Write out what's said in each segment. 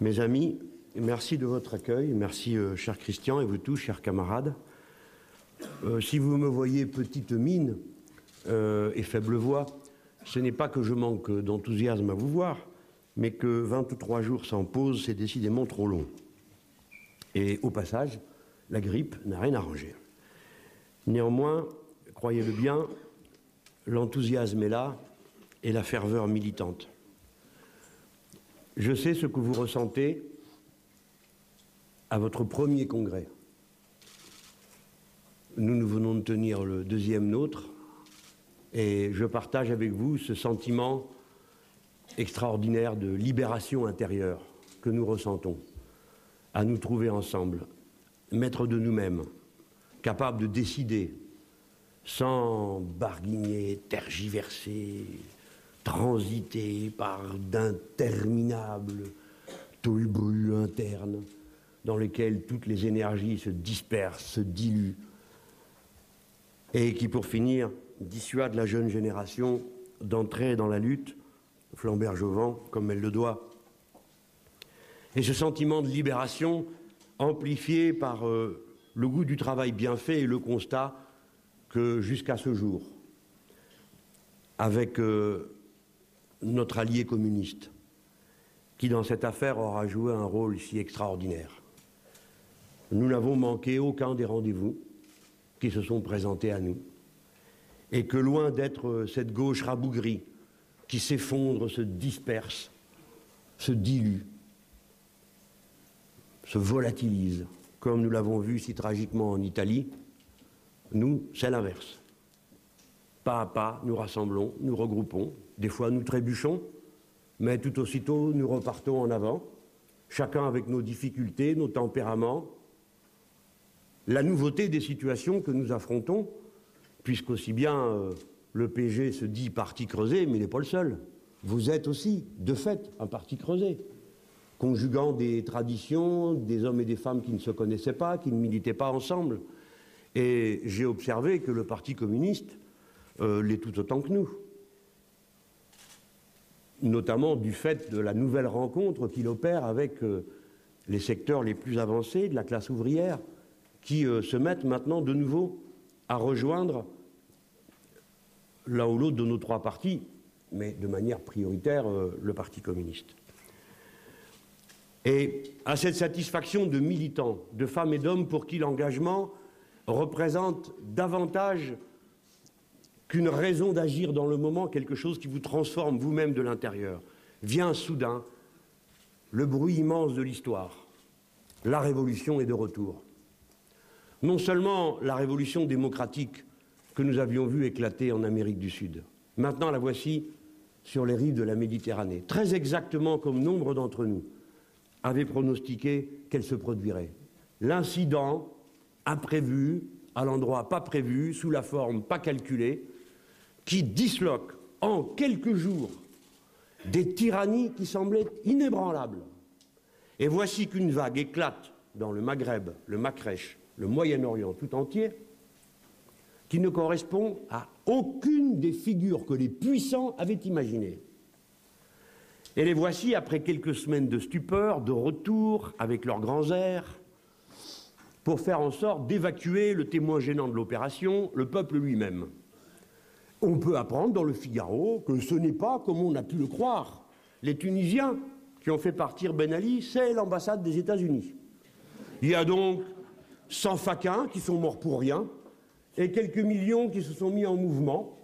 Mes amis, merci de votre accueil. Merci, euh, cher Christian, et vous tous, chers camarades. Euh, si vous me voyez petite mine euh, et faible voix, ce n'est pas que je manque d'enthousiasme à vous voir, mais que 23 jours sans pause, c'est décidément trop long. Et au passage, la grippe n'a rien arrangé. Néanmoins, croyez-le bien, l'enthousiasme est là et la ferveur militante. Je sais ce que vous ressentez à votre premier congrès. Nous, nous venons de tenir le deuxième nôtre et je partage avec vous ce sentiment extraordinaire de libération intérieure que nous ressentons, à nous trouver ensemble, maîtres de nous-mêmes, capables de décider sans barguigner, tergiverser, transiter par d'interminables tollbrues internes dans lesquels toutes les énergies se dispersent, se diluent, et qui, pour finir, dissuade la jeune génération d'entrer dans la lutte, flamberge au vent, comme elle le doit. Et ce sentiment de libération, amplifié par euh, le goût du travail bien fait et le constat que jusqu'à ce jour, avec euh, notre allié communiste, qui dans cette affaire aura joué un rôle si extraordinaire. Nous n'avons manqué aucun des rendez-vous qui se sont présentés à nous, et que loin d'être cette gauche rabougrie qui s'effondre, se disperse, se dilue, se volatilise, comme nous l'avons vu si tragiquement en Italie, nous, c'est l'inverse. Pas à pas, nous rassemblons, nous regroupons, des fois nous trébuchons, mais tout aussitôt nous repartons en avant, chacun avec nos difficultés, nos tempéraments, la nouveauté des situations que nous affrontons, puisqu'aussi bien euh, le PG se dit parti creusé, mais il n'est pas le seul. Vous êtes aussi, de fait, un parti creusé, conjuguant des traditions, des hommes et des femmes qui ne se connaissaient pas, qui ne militaient pas ensemble. Et j'ai observé que le Parti communiste euh, l'est tout autant que nous notamment du fait de la nouvelle rencontre qu'il opère avec euh, les secteurs les plus avancés de la classe ouvrière, qui euh, se mettent maintenant de nouveau à rejoindre l'un ou l'autre de nos trois partis, mais de manière prioritaire le Parti communiste. Et à cette satisfaction de militants, de femmes et d'hommes pour qui l'engagement représente davantage qu'une raison d'agir dans le moment, quelque chose qui vous transforme vous-même de l'intérieur. Vient soudain le bruit immense de l'histoire. La révolution est de retour. Non seulement la révolution démocratique que nous avions vue éclater en Amérique du Sud, maintenant la voici sur les rives de la Méditerranée, très exactement comme nombre d'entre nous avaient pronostiqué qu'elle se produirait. L'incident imprévu, à l'endroit pas prévu, sous la forme pas calculée, qui disloque en quelques jours des tyrannies qui semblaient inébranlables. Et voici qu'une vague éclate dans le Maghreb, le Macrèche, le Moyen-Orient tout entier, qui ne correspond à aucune des figures que les puissants avaient imaginées. Et les voici, après quelques semaines de stupeur, de retour avec leurs grands airs, pour faire en sorte d'évacuer le témoin gênant de l'opération, le peuple lui-même. On peut apprendre dans le Figaro que ce n'est pas comme on a pu le croire. Les Tunisiens qui ont fait partir Ben Ali, c'est l'ambassade des États-Unis. Il y a donc 100 faquins qui sont morts pour rien et quelques millions qui se sont mis en mouvement,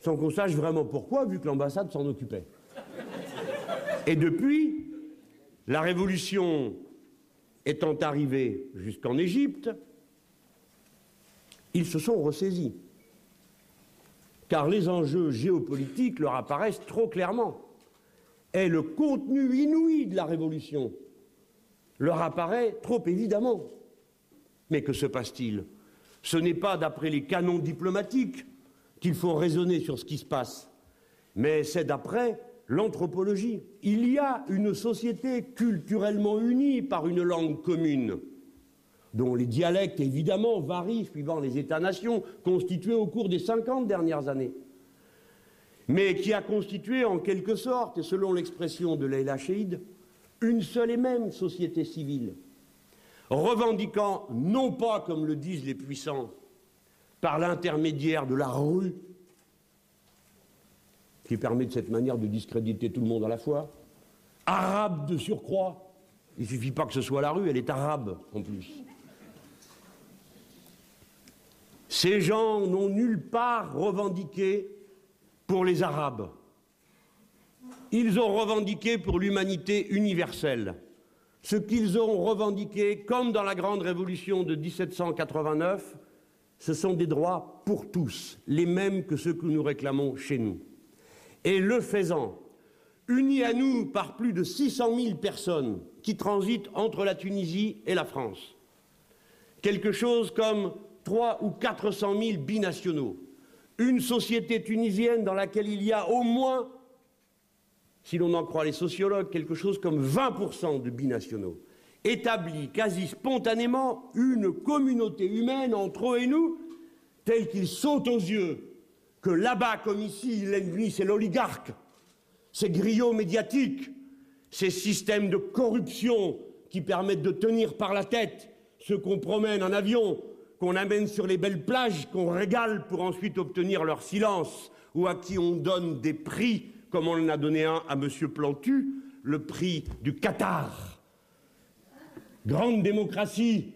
sans qu'on sache vraiment pourquoi, vu que l'ambassade s'en occupait. Et depuis, la révolution étant arrivée jusqu'en Égypte, ils se sont ressaisis car les enjeux géopolitiques leur apparaissent trop clairement. Et le contenu inouï de la révolution leur apparaît trop évidemment. Mais que se passe-t-il? Ce n'est pas d'après les canons diplomatiques qu'il faut raisonner sur ce qui se passe, mais c'est d'après l'anthropologie. Il y a une société culturellement unie par une langue commune dont les dialectes évidemment varient suivant les États-nations constitués au cours des 50 dernières années, mais qui a constitué en quelque sorte, et selon l'expression de Leila Cheid, une seule et même société civile, revendiquant non pas, comme le disent les puissants, par l'intermédiaire de la rue, qui permet de cette manière de discréditer tout le monde à la fois, arabe de surcroît, il ne suffit pas que ce soit la rue, elle est arabe en plus. Ces gens n'ont nulle part revendiqué pour les Arabes. Ils ont revendiqué pour l'humanité universelle. Ce qu'ils ont revendiqué, comme dans la grande révolution de 1789, ce sont des droits pour tous, les mêmes que ceux que nous réclamons chez nous. Et le faisant, unis à nous par plus de 600 000 personnes qui transitent entre la Tunisie et la France, quelque chose comme 3 ou 400 000 binationaux, une société tunisienne dans laquelle il y a au moins, si l'on en croit les sociologues, quelque chose comme 20% de binationaux, établit quasi spontanément une communauté humaine entre eux et nous, telle qu'il saute aux yeux que là-bas, comme ici, l'ennemi, c'est l'oligarque, ces griots médiatiques, ces systèmes de corruption qui permettent de tenir par la tête ceux qu'on promène en avion, qu'on amène sur les belles plages, qu'on régale pour ensuite obtenir leur silence, ou à qui on donne des prix, comme on en a donné un à M. Plantu, le prix du Qatar. Grande démocratie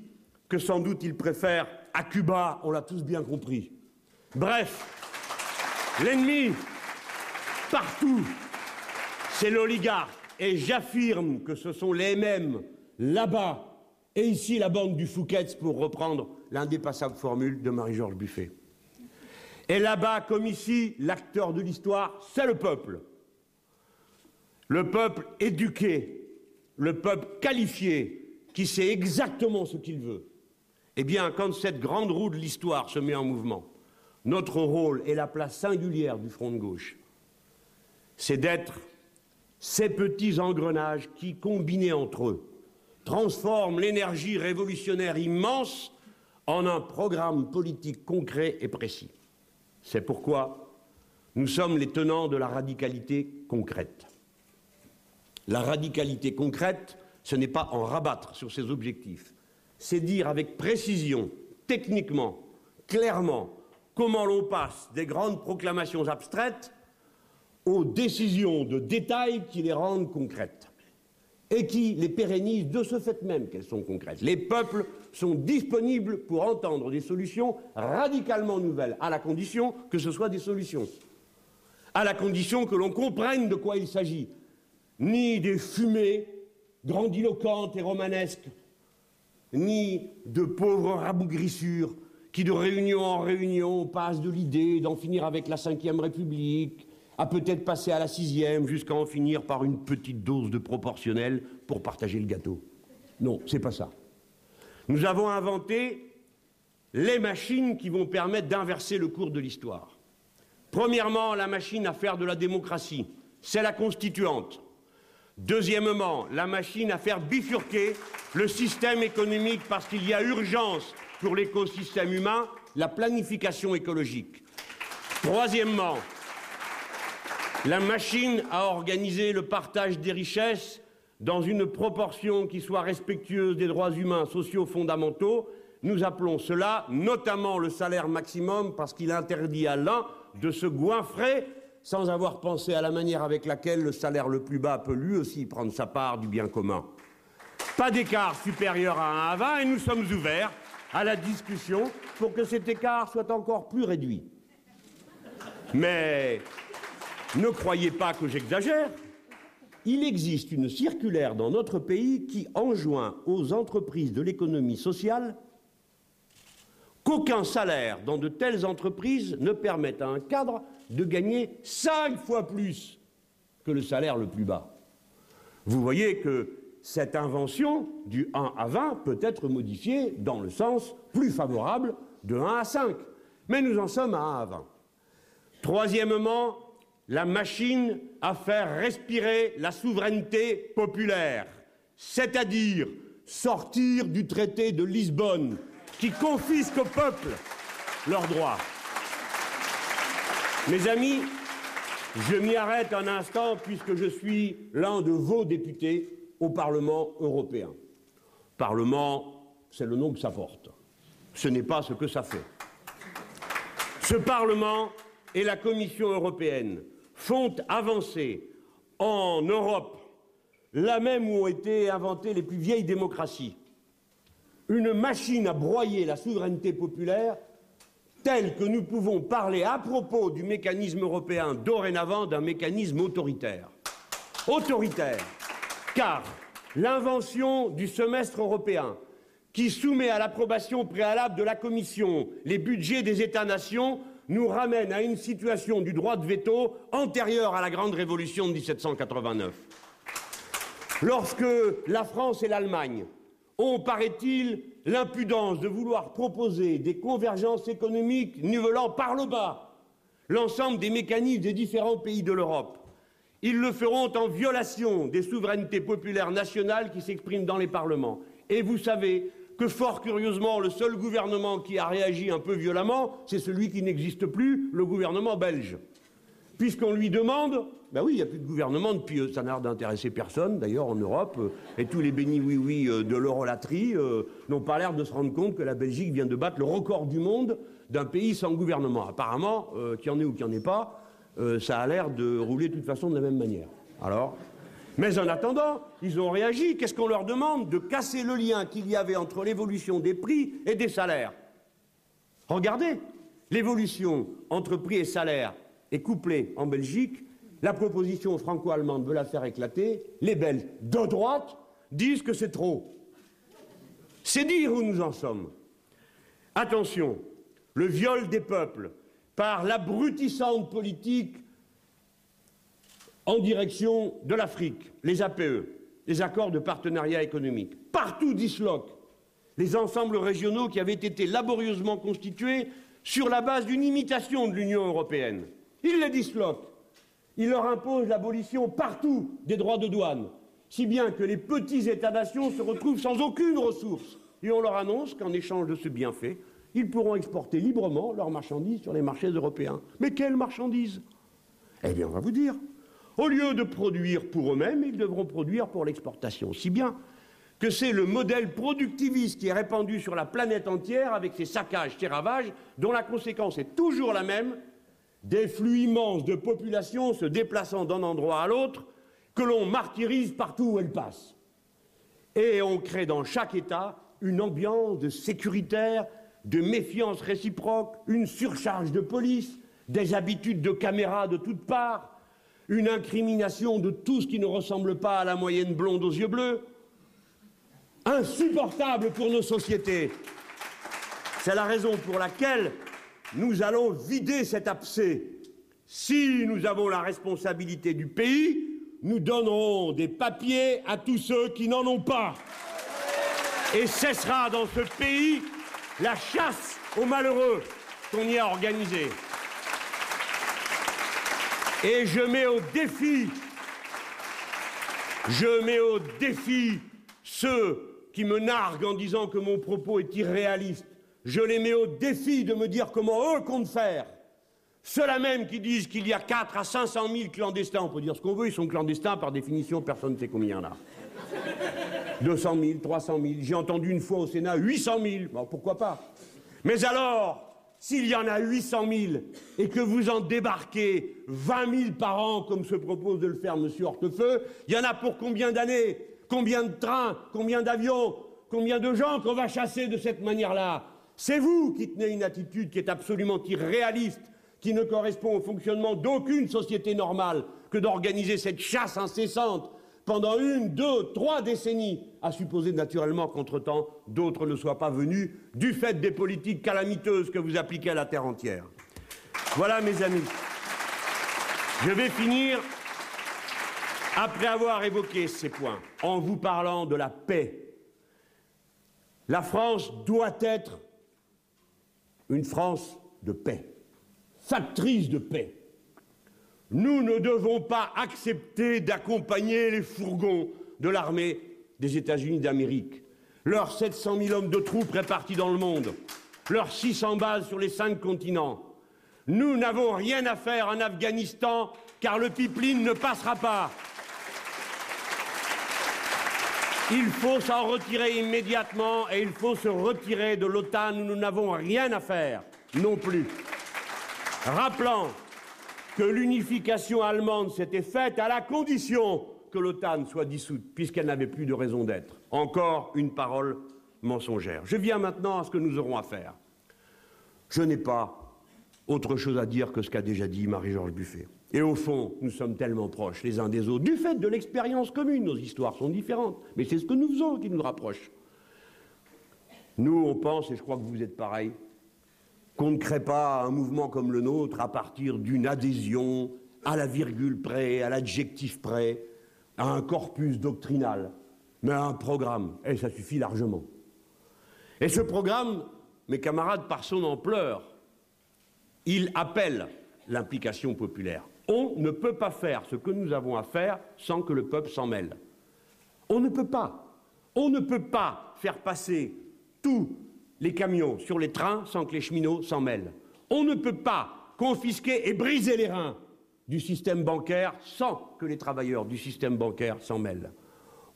que sans doute il préfère à Cuba, on l'a tous bien compris. Bref, L'ennemi, partout, c'est l'oligarque. Et j'affirme que ce sont les mêmes là-bas et ici la bande du Fouquet's pour reprendre l'indépassable formule de Marie-Georges Buffet. Et là-bas, comme ici, l'acteur de l'histoire, c'est le peuple. Le peuple éduqué, le peuple qualifié, qui sait exactement ce qu'il veut. Eh bien, quand cette grande roue de l'histoire se met en mouvement, notre rôle et la place singulière du front de gauche, c'est d'être ces petits engrenages qui, combinés entre eux, transforment l'énergie révolutionnaire immense en un programme politique concret et précis. C'est pourquoi nous sommes les tenants de la radicalité concrète. La radicalité concrète, ce n'est pas en rabattre sur ses objectifs, c'est dire avec précision, techniquement, clairement, comment l'on passe des grandes proclamations abstraites aux décisions de détail qui les rendent concrètes et qui les pérennisent de ce fait même qu'elles sont concrètes. Les peuples sont disponibles pour entendre des solutions radicalement nouvelles, à la condition que ce soit des solutions, à la condition que l'on comprenne de quoi il s'agit, ni des fumées grandiloquentes et romanesques, ni de pauvres rabougrissures qui de réunion en réunion passe de l'idée d'en finir avec la Ve République, à peut-être passer à la sixième, jusqu'à en finir par une petite dose de proportionnel pour partager le gâteau. Non, c'est pas ça. Nous avons inventé les machines qui vont permettre d'inverser le cours de l'histoire. Premièrement, la machine à faire de la démocratie, c'est la constituante. Deuxièmement, la machine à faire bifurquer le système économique parce qu'il y a urgence pour l'écosystème humain, la planification écologique. Troisièmement, la machine à organiser le partage des richesses dans une proportion qui soit respectueuse des droits humains sociaux fondamentaux. Nous appelons cela notamment le salaire maximum parce qu'il interdit à l'un de se goinfrer sans avoir pensé à la manière avec laquelle le salaire le plus bas peut lui aussi prendre sa part du bien commun. Pas d'écart supérieur à 1 à 20 et nous sommes ouverts à la discussion pour que cet écart soit encore plus réduit. Mais ne croyez pas que j'exagère. Il existe une circulaire dans notre pays qui enjoint aux entreprises de l'économie sociale qu'aucun salaire dans de telles entreprises ne permette à un cadre de gagner cinq fois plus que le salaire le plus bas. Vous voyez que cette invention du 1 à 20 peut être modifiée dans le sens plus favorable de 1 à 5. Mais nous en sommes à 1 à 20. Troisièmement, la machine à faire respirer la souveraineté populaire, c'est-à-dire sortir du traité de Lisbonne qui confisque au peuple leurs droits. Mes amis, je m'y arrête un instant puisque je suis l'un de vos députés au Parlement européen. Parlement, c'est le nom que ça porte. Ce n'est pas ce que ça fait. Ce Parlement et la Commission européenne font avancer en Europe, là même où ont été inventées les plus vieilles démocraties, une machine à broyer la souveraineté populaire telle que nous pouvons parler à propos du mécanisme européen dorénavant d'un mécanisme autoritaire. Autoritaire, car l'invention du semestre européen, qui soumet à l'approbation préalable de la Commission les budgets des États-nations, nous ramène à une situation du droit de veto antérieure à la grande révolution de 1789. Lorsque la France et l'Allemagne ont, paraît-il, l'impudence de vouloir proposer des convergences économiques nivelant par le bas l'ensemble des mécanismes des différents pays de l'Europe. Ils le feront en violation des souverainetés populaires nationales qui s'expriment dans les parlements. Et vous savez que fort curieusement, le seul gouvernement qui a réagi un peu violemment, c'est celui qui n'existe plus, le gouvernement belge. Puisqu'on lui demande ben oui, il n'y a plus de gouvernement depuis. Euh, ça n'a l'air d'intéresser personne, d'ailleurs, en Europe. Euh, et tous les bénis oui-oui euh, de l'eurolatrie n'ont pas l'air de se rendre compte que la Belgique vient de battre le record du monde d'un pays sans gouvernement. Apparemment, qu'il y en ait ou qu'il n'y en ait pas, ça a l'air de rouler de toute façon de la même manière. Alors mais en attendant, ils ont réagi. Qu'est-ce qu'on leur demande De casser le lien qu'il y avait entre l'évolution des prix et des salaires? Regardez, l'évolution entre prix et salaires est couplée en Belgique la proposition franco-allemande veut la faire éclater. Les Belges de droite disent que c'est trop. C'est dire où nous en sommes. Attention, le viol des peuples par l'abrutissante politique en direction de l'Afrique, les APE, les accords de partenariat économique, partout disloquent les ensembles régionaux qui avaient été laborieusement constitués sur la base d'une imitation de l'Union européenne. Ils les disloquent il leur impose l'abolition partout des droits de douane, si bien que les petits États-nations se retrouvent sans aucune ressource. Et on leur annonce qu'en échange de ce bienfait, ils pourront exporter librement leurs marchandises sur les marchés européens. Mais quelles marchandises? Eh bien, on va vous dire. Au lieu de produire pour eux-mêmes, ils devront produire pour l'exportation. Si bien que c'est le modèle productiviste qui est répandu sur la planète entière avec ses saccages, ses ravages, dont la conséquence est toujours la même, des flux immenses de population se déplaçant d'un endroit à l'autre, que l'on martyrise partout où elles passent. Et on crée dans chaque État une ambiance de sécuritaire, de méfiance réciproque, une surcharge de police, des habitudes de caméra de toutes parts, une incrimination de tout ce qui ne ressemble pas à la moyenne blonde aux yeux bleus. Insupportable pour nos sociétés. C'est la raison pour laquelle nous allons vider cet abcès. Si nous avons la responsabilité du pays, nous donnerons des papiers à tous ceux qui n'en ont pas. Et cessera dans ce pays la chasse aux malheureux qu'on y a organisée. Et je mets au défi, je mets au défi ceux qui me narguent en disant que mon propos est irréaliste je les mets au défi de me dire comment eux comptent faire. Ceux-là même qui disent qu'il y a 4 à 500 000 clandestins, on peut dire ce qu'on veut, ils sont clandestins par définition, personne ne sait combien il y en a. 200 000, 300 000, j'ai entendu une fois au Sénat 800 000, bon, pourquoi pas? Mais alors, s'il y en a 800 000 et que vous en débarquez 20 000 par an, comme se propose de le faire M. Hortefeux, il y en a pour combien d'années? Combien de trains? Combien d'avions? Combien de gens qu'on va chasser de cette manière-là? C'est vous qui tenez une attitude qui est absolument irréaliste, qui ne correspond au fonctionnement d'aucune société normale que d'organiser cette chasse incessante pendant une, deux, trois décennies, à supposer naturellement qu'entre-temps, d'autres ne soient pas venus du fait des politiques calamiteuses que vous appliquez à la terre entière. Voilà, mes amis. Je vais finir, après avoir évoqué ces points, en vous parlant de la paix. La France doit être une France de paix, factrice de paix. Nous ne devons pas accepter d'accompagner les fourgons de l'armée des États-Unis d'Amérique, leurs 700 000 hommes de troupes répartis dans le monde, leurs 600 bases sur les cinq continents. Nous n'avons rien à faire en Afghanistan car le pipeline ne passera pas. Il faut s'en retirer immédiatement et il faut se retirer de l'OTAN nous n'avons rien à faire non plus. Rappelant que l'unification allemande s'était faite à la condition que l'OTAN soit dissoute, puisqu'elle n'avait plus de raison d'être. Encore une parole mensongère. Je viens maintenant à ce que nous aurons à faire. Je n'ai pas autre chose à dire que ce qu'a déjà dit Marie-Georges Buffet. Et au fond, nous sommes tellement proches les uns des autres, du fait de l'expérience commune. Nos histoires sont différentes, mais c'est ce que nous faisons qui nous rapproche. Nous, on pense, et je crois que vous êtes pareil, qu'on ne crée pas un mouvement comme le nôtre à partir d'une adhésion à la virgule près, à l'adjectif près, à un corpus doctrinal, mais à un programme. Et ça suffit largement. Et ce programme, mes camarades, par son ampleur, il appelle l'implication populaire. On ne peut pas faire ce que nous avons à faire sans que le peuple s'en mêle. On ne peut pas. On ne peut pas faire passer tous les camions sur les trains sans que les cheminots s'en mêlent. On ne peut pas confisquer et briser les reins du système bancaire sans que les travailleurs du système bancaire s'en mêlent.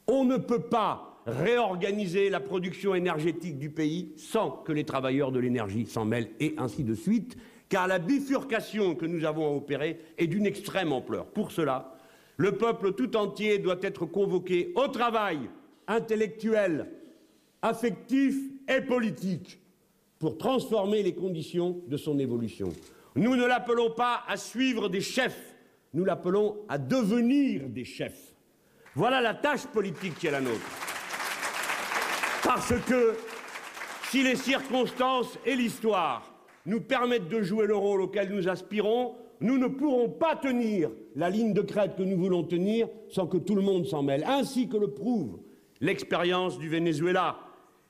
On ne peut pas réorganiser la production énergétique du pays sans que les travailleurs de l'énergie s'en mêlent, et ainsi de suite car la bifurcation que nous avons à opérer est d'une extrême ampleur. Pour cela, le peuple tout entier doit être convoqué au travail intellectuel, affectif et politique pour transformer les conditions de son évolution. Nous ne l'appelons pas à suivre des chefs, nous l'appelons à devenir des chefs. Voilà la tâche politique qui est la nôtre. Parce que si les circonstances et l'histoire nous permettent de jouer le rôle auquel nous aspirons, nous ne pourrons pas tenir la ligne de crête que nous voulons tenir sans que tout le monde s'en mêle, ainsi que le prouve l'expérience du Venezuela,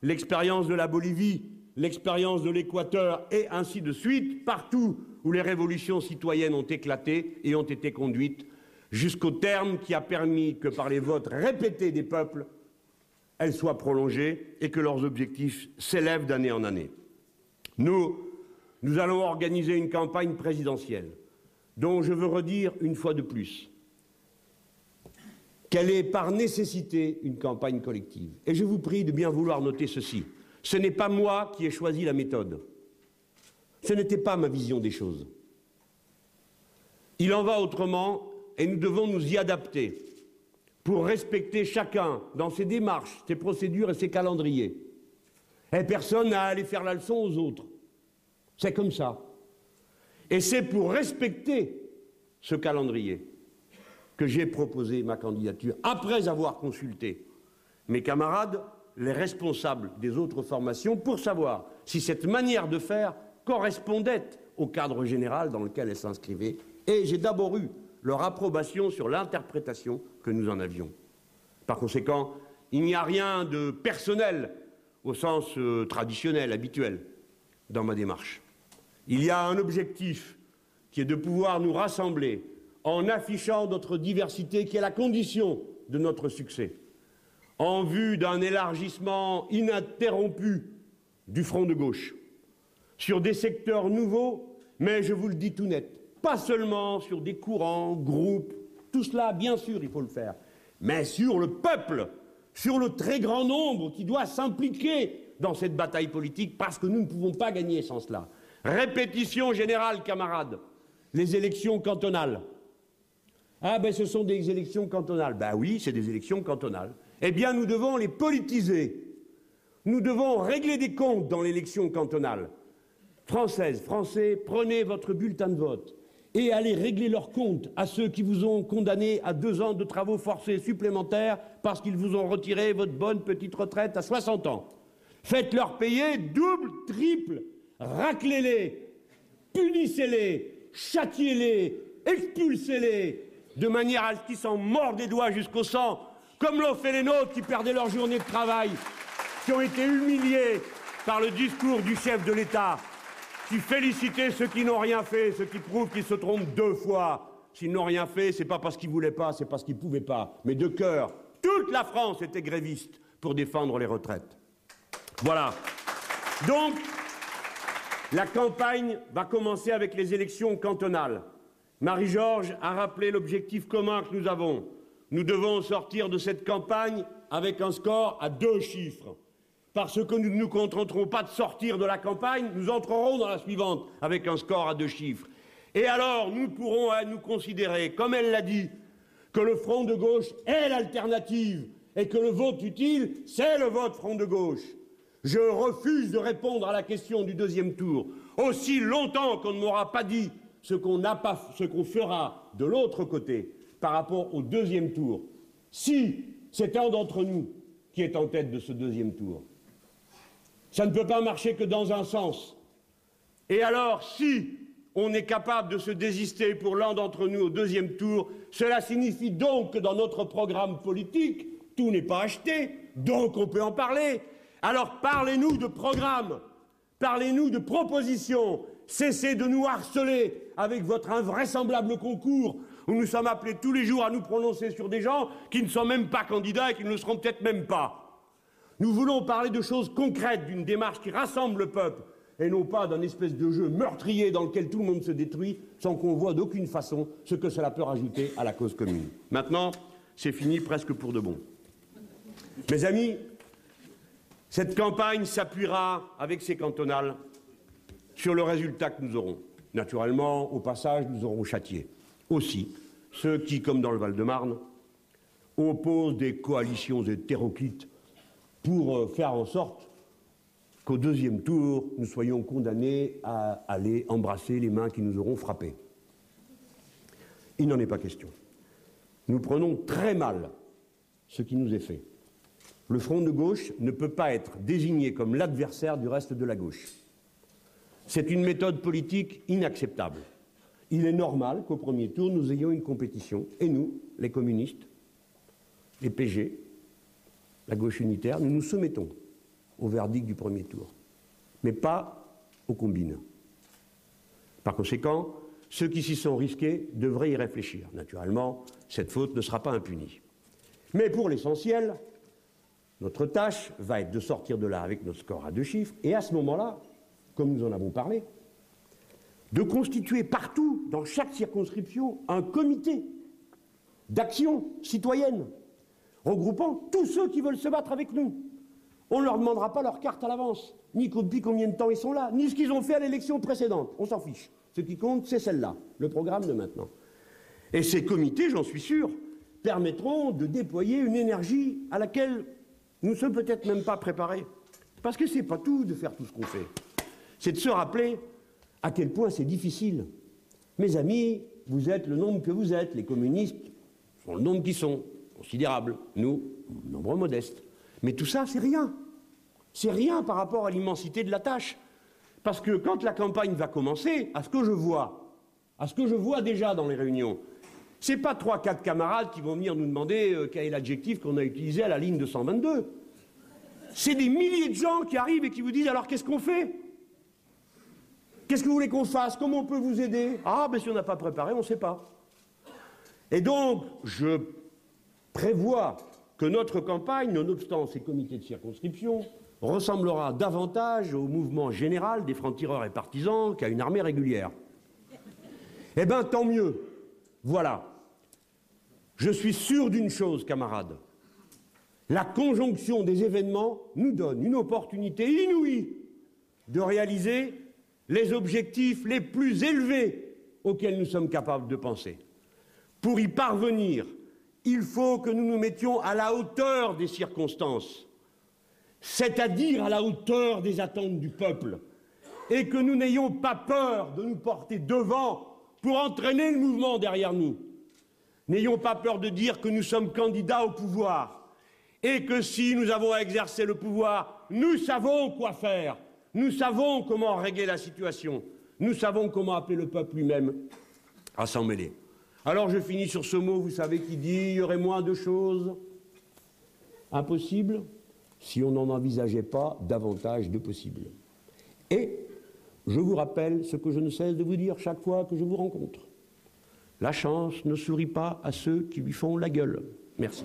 l'expérience de la Bolivie, l'expérience de l'Équateur, et ainsi de suite, partout où les révolutions citoyennes ont éclaté et ont été conduites, jusqu'au terme qui a permis que par les votes répétés des peuples, elles soient prolongées et que leurs objectifs s'élèvent d'année en année. Nous, nous allons organiser une campagne présidentielle dont je veux redire une fois de plus qu'elle est par nécessité une campagne collective. Et je vous prie de bien vouloir noter ceci. Ce n'est pas moi qui ai choisi la méthode. Ce n'était pas ma vision des choses. Il en va autrement et nous devons nous y adapter pour respecter chacun dans ses démarches, ses procédures et ses calendriers. Et personne n'a à aller faire la leçon aux autres. C'est comme ça. Et c'est pour respecter ce calendrier que j'ai proposé ma candidature, après avoir consulté mes camarades, les responsables des autres formations, pour savoir si cette manière de faire correspondait au cadre général dans lequel elle s'inscrivait. Et j'ai d'abord eu leur approbation sur l'interprétation que nous en avions. Par conséquent, il n'y a rien de personnel au sens euh, traditionnel, habituel, dans ma démarche. Il y a un objectif qui est de pouvoir nous rassembler en affichant notre diversité qui est la condition de notre succès, en vue d'un élargissement ininterrompu du front de gauche, sur des secteurs nouveaux, mais je vous le dis tout net, pas seulement sur des courants, groupes, tout cela, bien sûr, il faut le faire, mais sur le peuple, sur le très grand nombre qui doit s'impliquer dans cette bataille politique, parce que nous ne pouvons pas gagner sans cela. Répétition générale, camarades. Les élections cantonales. Ah ben ce sont des élections cantonales. Ben oui, c'est des élections cantonales. Eh bien, nous devons les politiser. Nous devons régler des comptes dans l'élection cantonale. Françaises, Français, prenez votre bulletin de vote et allez régler leurs comptes à ceux qui vous ont condamné à deux ans de travaux forcés supplémentaires parce qu'ils vous ont retiré votre bonne petite retraite à 60 ans. Faites-leur payer double, triple raclez-les, punissez-les, châtiez-les, expulsez-les, de manière à ce qu'ils s'en mordent des doigts jusqu'au sang, comme l'ont fait les nôtres qui perdaient leur journée de travail, qui ont été humiliés par le discours du chef de l'État, qui félicitait ceux qui n'ont rien fait, ce qui prouve qu'ils se trompent deux fois. S'ils n'ont rien fait, c'est pas parce qu'ils voulaient pas, c'est parce qu'ils pouvaient pas. Mais de cœur, toute la France était gréviste pour défendre les retraites. Voilà. Donc, la campagne va commencer avec les élections cantonales. Marie-Georges a rappelé l'objectif commun que nous avons, nous devons sortir de cette campagne avec un score à deux chiffres. Parce que nous ne nous contenterons pas de sortir de la campagne, nous entrerons dans la suivante avec un score à deux chiffres. Et alors, nous pourrons nous considérer, comme elle l'a dit, que le front de gauche est l'alternative et que le vote utile, c'est le vote front de gauche. Je refuse de répondre à la question du deuxième tour aussi longtemps qu'on ne m'aura pas dit ce qu'on fera de l'autre côté par rapport au deuxième tour. Si c'est un d'entre nous qui est en tête de ce deuxième tour, ça ne peut pas marcher que dans un sens. Et alors, si on est capable de se désister pour l'un d'entre nous au deuxième tour, cela signifie donc que dans notre programme politique, tout n'est pas acheté, donc on peut en parler. Alors parlez-nous de programme, parlez-nous de propositions, cessez de nous harceler avec votre invraisemblable concours où nous sommes appelés tous les jours à nous prononcer sur des gens qui ne sont même pas candidats et qui ne le seront peut-être même pas. Nous voulons parler de choses concrètes, d'une démarche qui rassemble le peuple, et non pas d'un espèce de jeu meurtrier dans lequel tout le monde se détruit sans qu'on voit d'aucune façon ce que cela peut rajouter à la cause commune. Maintenant, c'est fini presque pour de bon. Mes amis, cette campagne s'appuiera avec ces cantonales sur le résultat que nous aurons. Naturellement, au passage, nous aurons châtié aussi ceux qui, comme dans le Val-de-Marne, opposent des coalitions hétéroclites pour euh, faire en sorte qu'au deuxième tour, nous soyons condamnés à aller embrasser les mains qui nous auront frappés. Il n'en est pas question. Nous prenons très mal ce qui nous est fait. Le front de gauche ne peut pas être désigné comme l'adversaire du reste de la gauche. C'est une méthode politique inacceptable. Il est normal qu'au premier tour, nous ayons une compétition, et nous, les communistes, les PG, la gauche unitaire, nous nous soumettons au verdict du premier tour, mais pas aux combines. Par conséquent, ceux qui s'y sont risqués devraient y réfléchir. Naturellement, cette faute ne sera pas impunie. Mais pour l'essentiel, notre tâche va être de sortir de là avec notre score à deux chiffres, et à ce moment-là, comme nous en avons parlé, de constituer partout, dans chaque circonscription, un comité d'action citoyenne, regroupant tous ceux qui veulent se battre avec nous. On ne leur demandera pas leur carte à l'avance, ni depuis combien de temps ils sont là, ni ce qu'ils ont fait à l'élection précédente. On s'en fiche. Ce qui compte, c'est celle-là, le programme de maintenant. Et ces comités, j'en suis sûr, permettront de déployer une énergie à laquelle nous ne sommes peut-être même pas préparés. Parce que ce n'est pas tout de faire tout ce qu'on fait. C'est de se rappeler à quel point c'est difficile. Mes amis, vous êtes le nombre que vous êtes. Les communistes sont le nombre qui sont, considérables. Nous, nombre modeste. Mais tout ça, c'est rien. C'est rien par rapport à l'immensité de la tâche. Parce que quand la campagne va commencer, à ce que je vois, à ce que je vois déjà dans les réunions, c'est pas trois, quatre camarades qui vont venir nous demander euh, quel est l'adjectif qu'on a utilisé à la ligne de 122. C'est des milliers de gens qui arrivent et qui vous disent alors qu'est-ce qu'on fait? Qu'est-ce que vous voulez qu'on fasse? Comment on peut vous aider? Ah, ben si on n'a pas préparé, on ne sait pas. Et donc, je prévois que notre campagne, nonobstant ces comités de circonscription, ressemblera davantage au mouvement général des francs-tireurs et partisans qu'à une armée régulière. Eh bien, tant mieux. Voilà. Je suis sûr d'une chose, camarades. La conjonction des événements nous donne une opportunité inouïe de réaliser les objectifs les plus élevés auxquels nous sommes capables de penser. Pour y parvenir, il faut que nous nous mettions à la hauteur des circonstances, c'est-à-dire à la hauteur des attentes du peuple, et que nous n'ayons pas peur de nous porter devant pour entraîner le mouvement derrière nous. N'ayons pas peur de dire que nous sommes candidats au pouvoir et que si nous avons à exercer le pouvoir, nous savons quoi faire nous savons comment régler la situation. Nous savons comment appeler le peuple lui-même à s'en mêler. Alors je finis sur ce mot, vous savez, qui dit il y aurait moins de choses impossibles si on n'en envisageait pas davantage de possibles. Et je vous rappelle ce que je ne cesse de vous dire chaque fois que je vous rencontre. La chance ne sourit pas à ceux qui lui font la gueule. Merci.